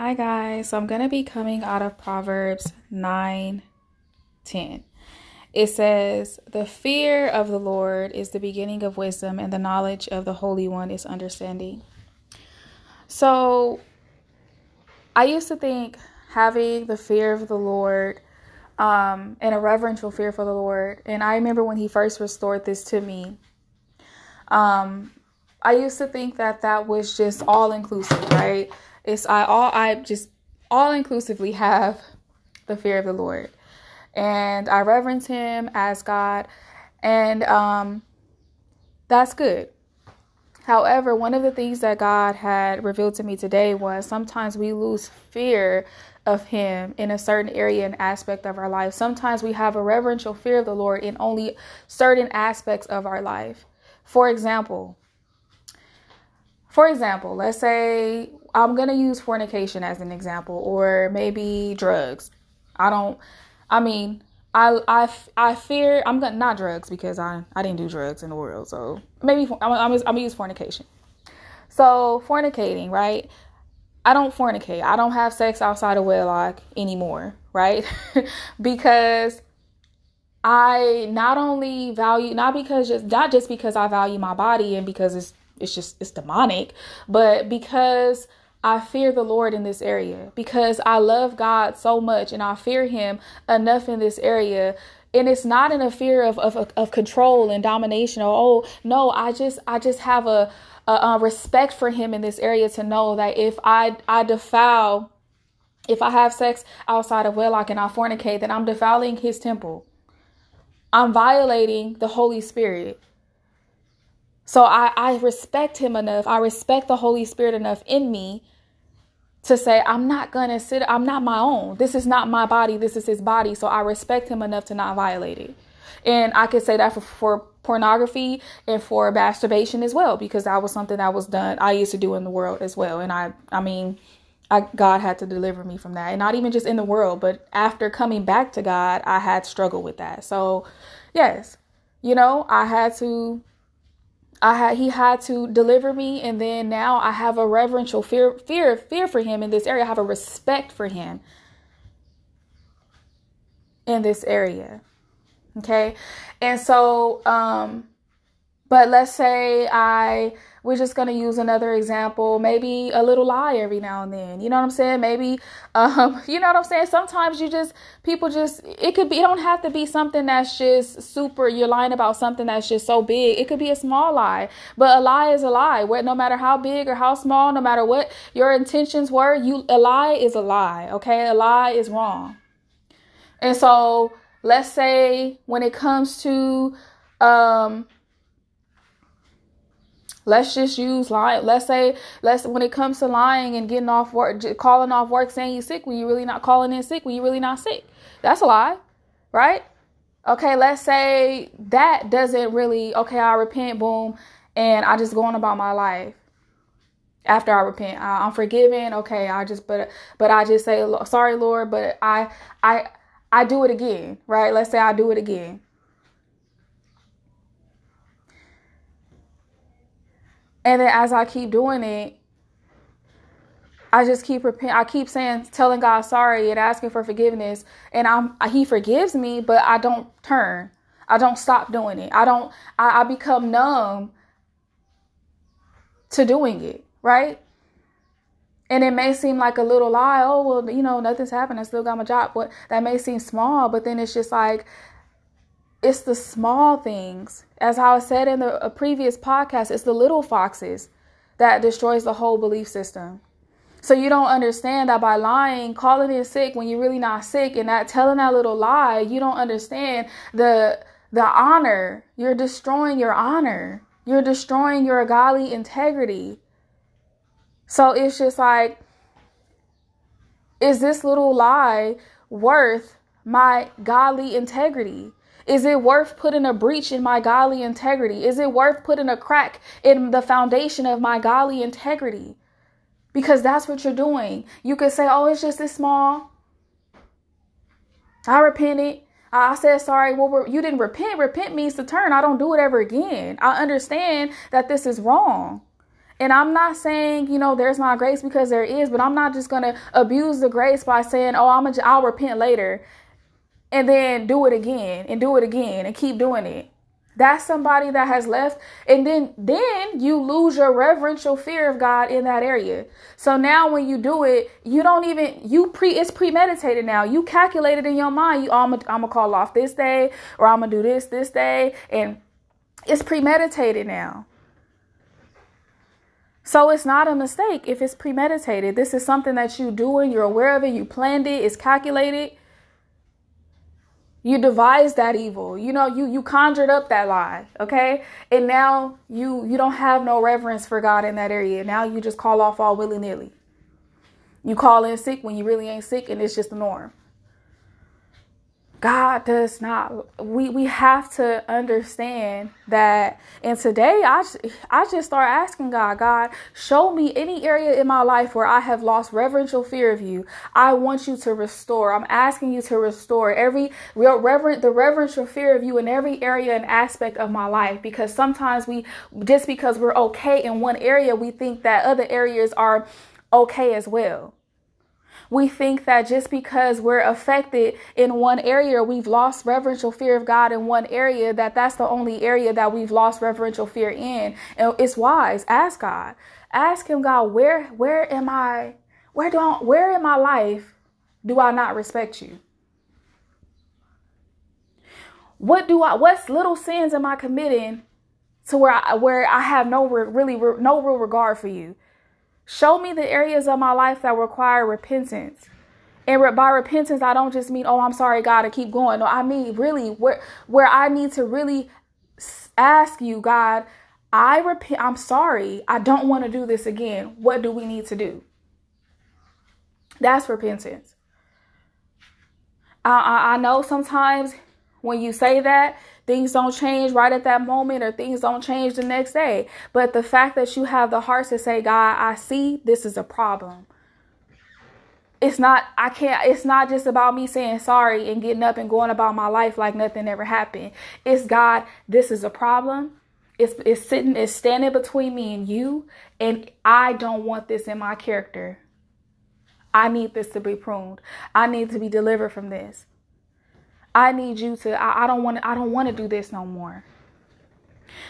Hi guys, so I'm going to be coming out of Proverbs 9 10. It says, The fear of the Lord is the beginning of wisdom, and the knowledge of the Holy One is understanding. So I used to think having the fear of the Lord um, and a reverential fear for the Lord, and I remember when He first restored this to me. Um, I used to think that that was just all inclusive, right? It's I all I just all inclusively have the fear of the Lord. And I reverence him as God. And um that's good. However, one of the things that God had revealed to me today was sometimes we lose fear of Him in a certain area and aspect of our life. Sometimes we have a reverential fear of the Lord in only certain aspects of our life. For example, for example, let's say I'm going to use fornication as an example or maybe drugs. I don't I mean, I I I fear I'm gonna not drugs because I I didn't do drugs in the world. So maybe I'm I'm, I'm gonna use fornication. So fornicating, right? I don't fornicate. I don't have sex outside of wedlock anymore, right? because I not only value not because just not just because I value my body and because it's it's just it's demonic, but because I fear the Lord in this area because I love God so much and I fear him enough in this area and it's not in a fear of, of, of control and domination or oh no i just i just have a, a, a, respect for him in this area to know that if i i defile if i have sex outside of wedlock and i fornicate then i'm defiling his temple. I'm violating the holy spirit so I, I respect him enough. I respect the Holy Spirit enough in me to say, I'm not going to sit, I'm not my own. This is not my body. This is his body. So I respect him enough to not violate it. And I could say that for, for pornography and for masturbation as well, because that was something that was done, I used to do in the world as well. And I, I mean, I, God had to deliver me from that. And not even just in the world, but after coming back to God, I had struggled with that. So, yes, you know, I had to I had he had to deliver me and then now I have a reverential fear fear fear for him in this area. I have a respect for him in this area. Okay? And so um but let's say I we're just going to use another example, maybe a little lie every now and then. You know what I'm saying? Maybe um you know what I'm saying? Sometimes you just people just it could be it don't have to be something that's just super you're lying about something that's just so big. It could be a small lie. But a lie is a lie. What no matter how big or how small, no matter what your intentions were, you a lie is a lie, okay? A lie is wrong. And so, let's say when it comes to um Let's just use lying. Let's say, let's when it comes to lying and getting off work, calling off work, saying you're sick when you're really not calling in sick when you're really not sick. That's a lie, right? Okay, let's say that doesn't really. Okay, I repent, boom, and I just go on about my life after I repent. I, am forgiven. Okay, I just but but I just say sorry, Lord, but I I I do it again, right? Let's say I do it again. And then as I keep doing it, I just keep repent. I keep saying, telling God sorry and asking for forgiveness, and I'm He forgives me, but I don't turn. I don't stop doing it. I don't. I, I become numb to doing it. Right. And it may seem like a little lie. Oh well, you know nothing's happened. I still got my job. But that may seem small, but then it's just like it's the small things. As I said in the previous podcast, it's the little foxes that destroys the whole belief system. So you don't understand that by lying, calling in sick when you're really not sick, and that telling that little lie, you don't understand the the honor. You're destroying your honor. You're destroying your godly integrity. So it's just like, is this little lie worth my godly integrity? Is it worth putting a breach in my godly integrity? Is it worth putting a crack in the foundation of my godly integrity? Because that's what you're doing. You could say, oh, it's just this small. I repented. I said sorry. Well, you didn't repent. Repent means to turn. I don't do it ever again. I understand that this is wrong. And I'm not saying, you know, there's not grace because there is, but I'm not just going to abuse the grace by saying, oh, I'm a, I'll repent later and then do it again and do it again and keep doing it. That's somebody that has left and then then you lose your reverential fear of God in that area. So now when you do it, you don't even you pre it's premeditated now. You calculated in your mind, you oh, I'm gonna call off this day or I'm gonna do this this day and it's premeditated now. So it's not a mistake if it's premeditated. This is something that you doing, you're aware of it, you planned it, it's calculated. You devised that evil. You know, you you conjured up that lie, okay? And now you you don't have no reverence for God in that area. Now you just call off all willy-nilly. You call in sick when you really ain't sick and it's just the norm. God does not we we have to understand that. And today I I just start asking God God show me any area in my life where I have lost reverential fear of you. I want you to restore. I'm asking you to restore every real reverent the reverential fear of you in every area and aspect of my life. Because sometimes we just because we're okay in one area we think that other areas are okay as well we think that just because we're affected in one area, we've lost reverential fear of God in one area, that that's the only area that we've lost reverential fear in. And it's wise. Ask God. Ask him, God, where where am I? Where do I, where in my life do I not respect you? What do I what little sins am I committing to where I where I have no really no real regard for you? Show me the areas of my life that require repentance. And by repentance, I don't just mean, oh, I'm sorry, God, to keep going. No, I mean really where where I need to really ask you, God, I repent. I'm sorry. I don't want to do this again. What do we need to do? That's repentance. I, I, I know sometimes when you say that, things don't change right at that moment or things don't change the next day. But the fact that you have the heart to say, God, I see this is a problem. It's not, I can't, it's not just about me saying sorry and getting up and going about my life like nothing ever happened. It's God, this is a problem. It's, it's sitting, it's standing between me and you. And I don't want this in my character. I need this to be pruned. I need to be delivered from this. I need you to I, I don't want I don't want to do this no more.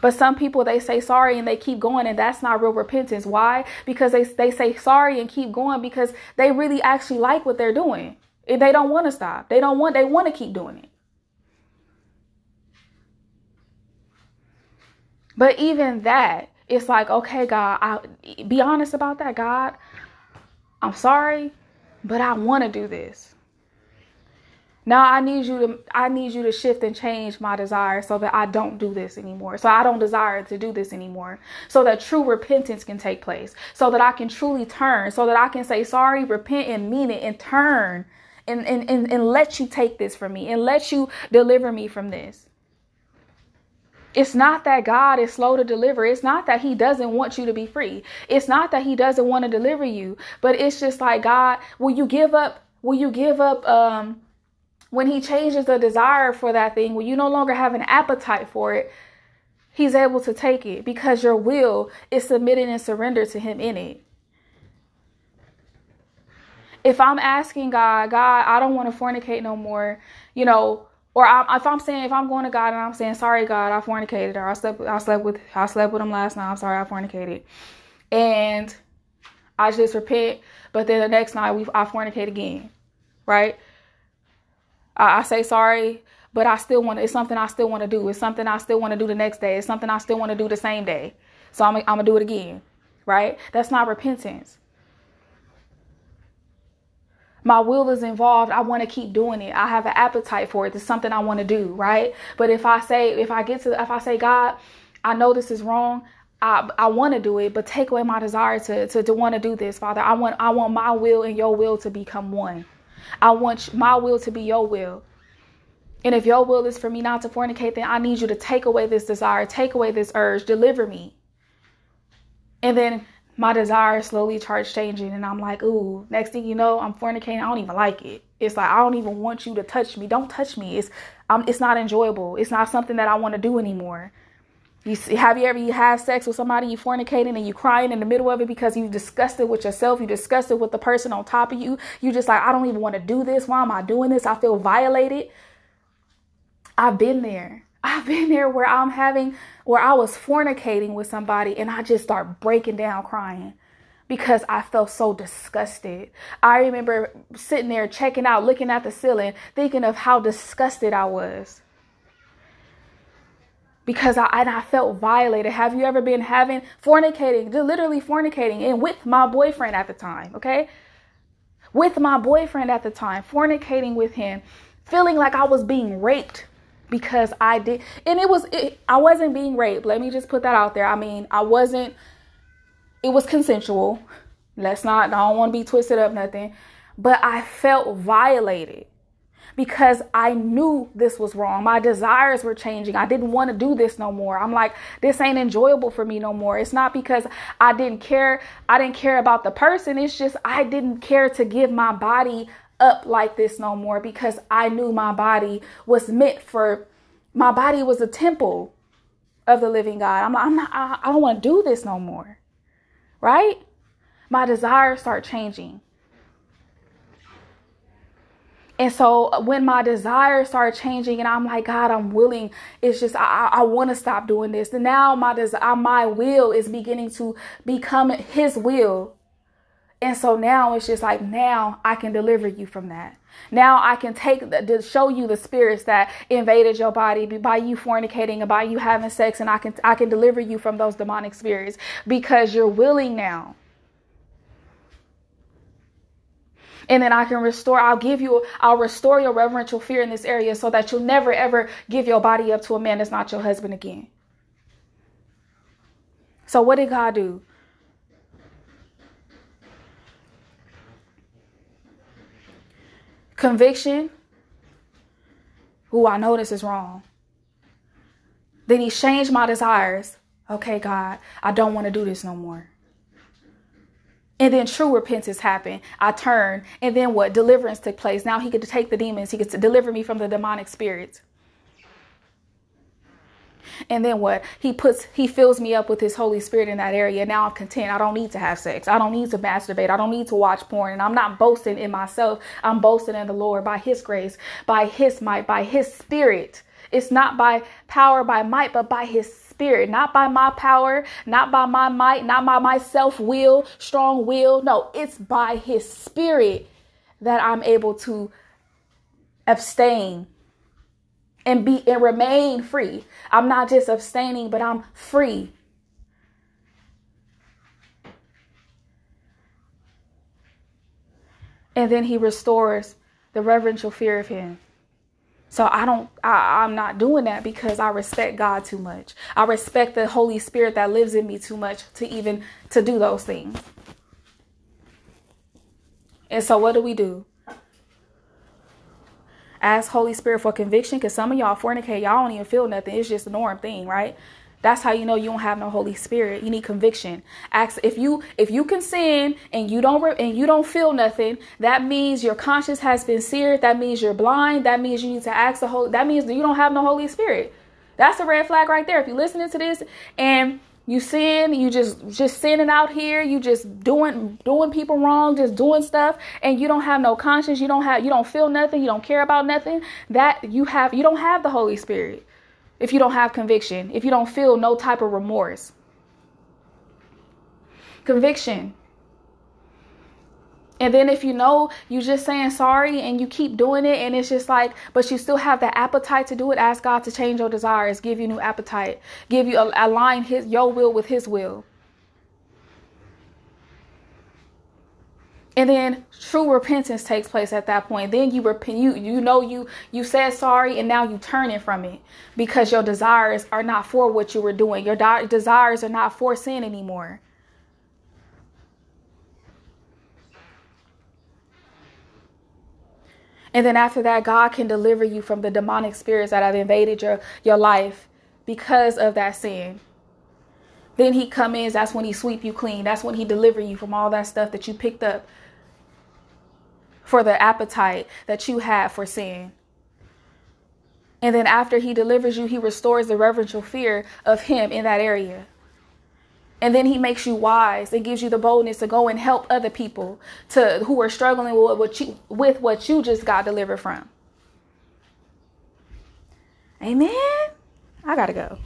But some people they say sorry and they keep going and that's not real repentance. Why? Because they they say sorry and keep going because they really actually like what they're doing. And they don't want to stop. They don't want they want to keep doing it. But even that, it's like, okay, God, I be honest about that, God. I'm sorry, but I want to do this. Now I need you to I need you to shift and change my desire so that I don't do this anymore. So I don't desire to do this anymore. So that true repentance can take place. So that I can truly turn. So that I can say sorry, repent and mean it and turn and and, and, and let you take this from me and let you deliver me from this. It's not that God is slow to deliver. It's not that He doesn't want you to be free. It's not that He doesn't want to deliver you. But it's just like God, will you give up? Will you give up um when he changes the desire for that thing, when you no longer have an appetite for it, he's able to take it because your will is submitted and surrendered to him in it. If I'm asking God, God, I don't want to fornicate no more, you know, or I, if I'm saying if I'm going to God and I'm saying sorry, God, I fornicated, or I slept, I slept with, I slept with him last night. I'm sorry, I fornicated, and I just repent. But then the next night we I fornicate again, right? I, I say sorry, but I still want it's something I still want to do. It's something I still want to do the next day. It's something I still want to do the same day. So I'm, I'm gonna do it again, right? That's not repentance. My will is involved. I want to keep doing it. I have an appetite for it. It's something I want to do, right? But if I say, if I get to, if I say, God, I know this is wrong. I, I want to do it, but take away my desire to, to, to want to do this, Father. I want I want my will and your will to become one. I want my will to be your will. And if your will is for me not to fornicate, then I need you to take away this desire, take away this urge, deliver me. And then my desire slowly starts changing, and I'm like, ooh, next thing you know, I'm fornicating. I don't even like it. It's like I don't even want you to touch me. Don't touch me. It's um, it's not enjoyable. It's not something that I want to do anymore. You see, have you ever you have sex with somebody you fornicating and you crying in the middle of it because you disgusted with yourself, you disgusted with the person on top of you. You just like I don't even want to do this. Why am I doing this? I feel violated. I've been there. I've been there where I'm having where I was fornicating with somebody and I just start breaking down crying because I felt so disgusted. I remember sitting there checking out, looking at the ceiling, thinking of how disgusted I was because I, and I felt violated. Have you ever been having fornicating, literally fornicating, and with my boyfriend at the time, okay? With my boyfriend at the time, fornicating with him, feeling like I was being raped because I did, and it was, it, I wasn't being raped. Let me just put that out there. I mean, I wasn't, it was consensual. Let's not, I don't want to be twisted up, nothing, but I felt violated because I knew this was wrong. My desires were changing. I didn't want to do this no more. I'm like, this ain't enjoyable for me no more. It's not because I didn't care. I didn't care about the person. It's just I didn't care to give my body up like this no more because I knew my body was meant for my body was a temple of the living God. I'm, I'm not I, I don't want to do this no more. Right? My desires start changing. And so when my desires start changing and I'm like, God, I'm willing, it's just, I, I want to stop doing this. And now my desire, uh, my will is beginning to become his will. And so now it's just like, now I can deliver you from that. Now I can take to show you the spirits that invaded your body by you fornicating and by you having sex, and I can I can deliver you from those demonic spirits because you're willing now. And then I can restore, I'll give you, I'll restore your reverential fear in this area so that you'll never ever give your body up to a man that's not your husband again. So, what did God do? Conviction. Ooh, I know this is wrong. Then he changed my desires. Okay, God, I don't want to do this no more. And then true repentance happened. I turned. And then what? Deliverance took place. Now he could take the demons. He could deliver me from the demonic spirits. And then what? He puts, he fills me up with his Holy Spirit in that area. Now I'm content. I don't need to have sex. I don't need to masturbate. I don't need to watch porn. And I'm not boasting in myself. I'm boasting in the Lord by his grace, by his might, by his spirit. It's not by power, by might, but by his spirit, not by my power, not by my might, not by my self will, strong will. No, it's by his spirit that I'm able to abstain and be and remain free. I'm not just abstaining, but I'm free. And then he restores the reverential fear of him. So I don't, I, I'm not doing that because I respect God too much. I respect the Holy Spirit that lives in me too much to even to do those things. And so what do we do? Ask Holy Spirit for conviction because some of y'all fornicate, y'all don't even feel nothing. It's just a norm thing, right? That's how you know you don't have no Holy Spirit. You need conviction. Ask if you if you can sin and you don't and you don't feel nothing. That means your conscience has been seared. That means you're blind. That means you need to ask the Holy. That means you don't have no Holy Spirit. That's a red flag right there. If you're listening to this and you sin, you just just sinning out here, you just doing doing people wrong, just doing stuff, and you don't have no conscience. You don't have you don't feel nothing. You don't care about nothing. That you have you don't have the Holy Spirit if you don't have conviction, if you don't feel no type of remorse. Conviction. And then if you know you're just saying sorry and you keep doing it and it's just like, but you still have the appetite to do it, ask God to change your desires, give you new appetite, give you align his your will with his will. And then true repentance takes place at that point. Then you repent you you know you you said sorry and now you turn it from it because your desires are not for what you were doing. Your di- desires are not for sin anymore. And then after that god can deliver you from the demonic spirits that have invaded your your life because of that sin then he come in that's when he sweep you clean that's when he deliver you from all that stuff that you picked up for the appetite that you have for sin. And then after he delivers you, he restores the reverential fear of him in that area. And then he makes you wise and gives you the boldness to go and help other people to who are struggling with what you with what you just got delivered from. Amen. I gotta go.